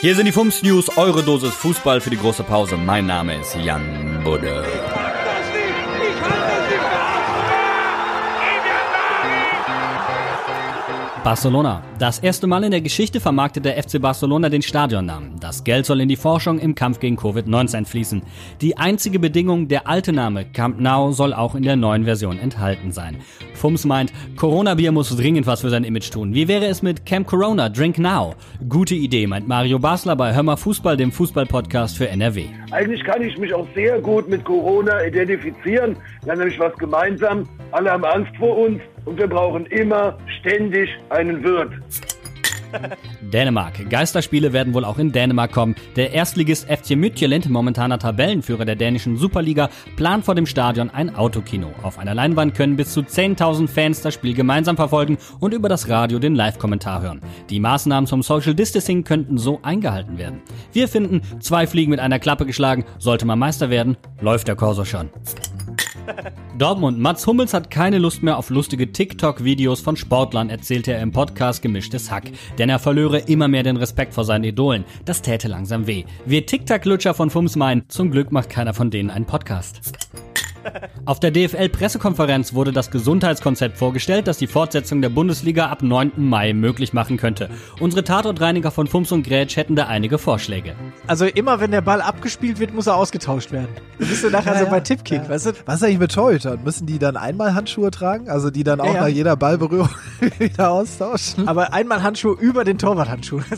Hier sind die Fums News, eure Dosis Fußball für die große Pause. Mein Name ist Jan Budde. Barcelona. Das erste Mal in der Geschichte vermarktet der FC Barcelona den Stadionnamen. Das Geld soll in die Forschung im Kampf gegen Covid-19 fließen. Die einzige Bedingung, der alte Name Camp Nou soll auch in der neuen Version enthalten sein. Fums meint, Corona-Bier muss dringend was für sein Image tun. Wie wäre es mit Camp Corona, Drink Now? Gute Idee, meint Mario Basler bei Hörmer Fußball, dem Fußball-Podcast für NRW. Eigentlich kann ich mich auch sehr gut mit Corona identifizieren. Wir haben nämlich was gemeinsam. Alle haben Angst vor uns und wir brauchen immer ständig einen Wirt. Dänemark. Geisterspiele werden wohl auch in Dänemark kommen. Der Erstligist FC Midtjylland, momentaner Tabellenführer der dänischen Superliga, plant vor dem Stadion ein Autokino. Auf einer Leinwand können bis zu 10.000 Fans das Spiel gemeinsam verfolgen und über das Radio den Live-Kommentar hören. Die Maßnahmen zum Social Distancing könnten so eingehalten werden. Wir finden, zwei Fliegen mit einer Klappe geschlagen. Sollte man Meister werden, läuft der Korso schon. Dortmund. Mats Hummels hat keine Lust mehr auf lustige TikTok-Videos von Sportlern, erzählte er im Podcast Gemischtes Hack. Denn er verlöre immer mehr den Respekt vor seinen Idolen. Das täte langsam weh. Wir TikTok-Lutscher von Fums meinen, zum Glück macht keiner von denen einen Podcast. Auf der DFL-Pressekonferenz wurde das Gesundheitskonzept vorgestellt, das die Fortsetzung der Bundesliga ab 9. Mai möglich machen könnte. Unsere Tatortreiniger von Fums und Grätsch hätten da einige Vorschläge. Also immer wenn der Ball abgespielt wird, muss er ausgetauscht werden. Du bist du nachher ja, so bei Tippkick, ja. weißt du? Was ist eigentlich mit Torhütern? Müssen die dann einmal Handschuhe tragen? Also die dann auch ja, nach jeder Ballberührung wieder austauschen? Aber einmal Handschuhe über den Torwarthandschuh.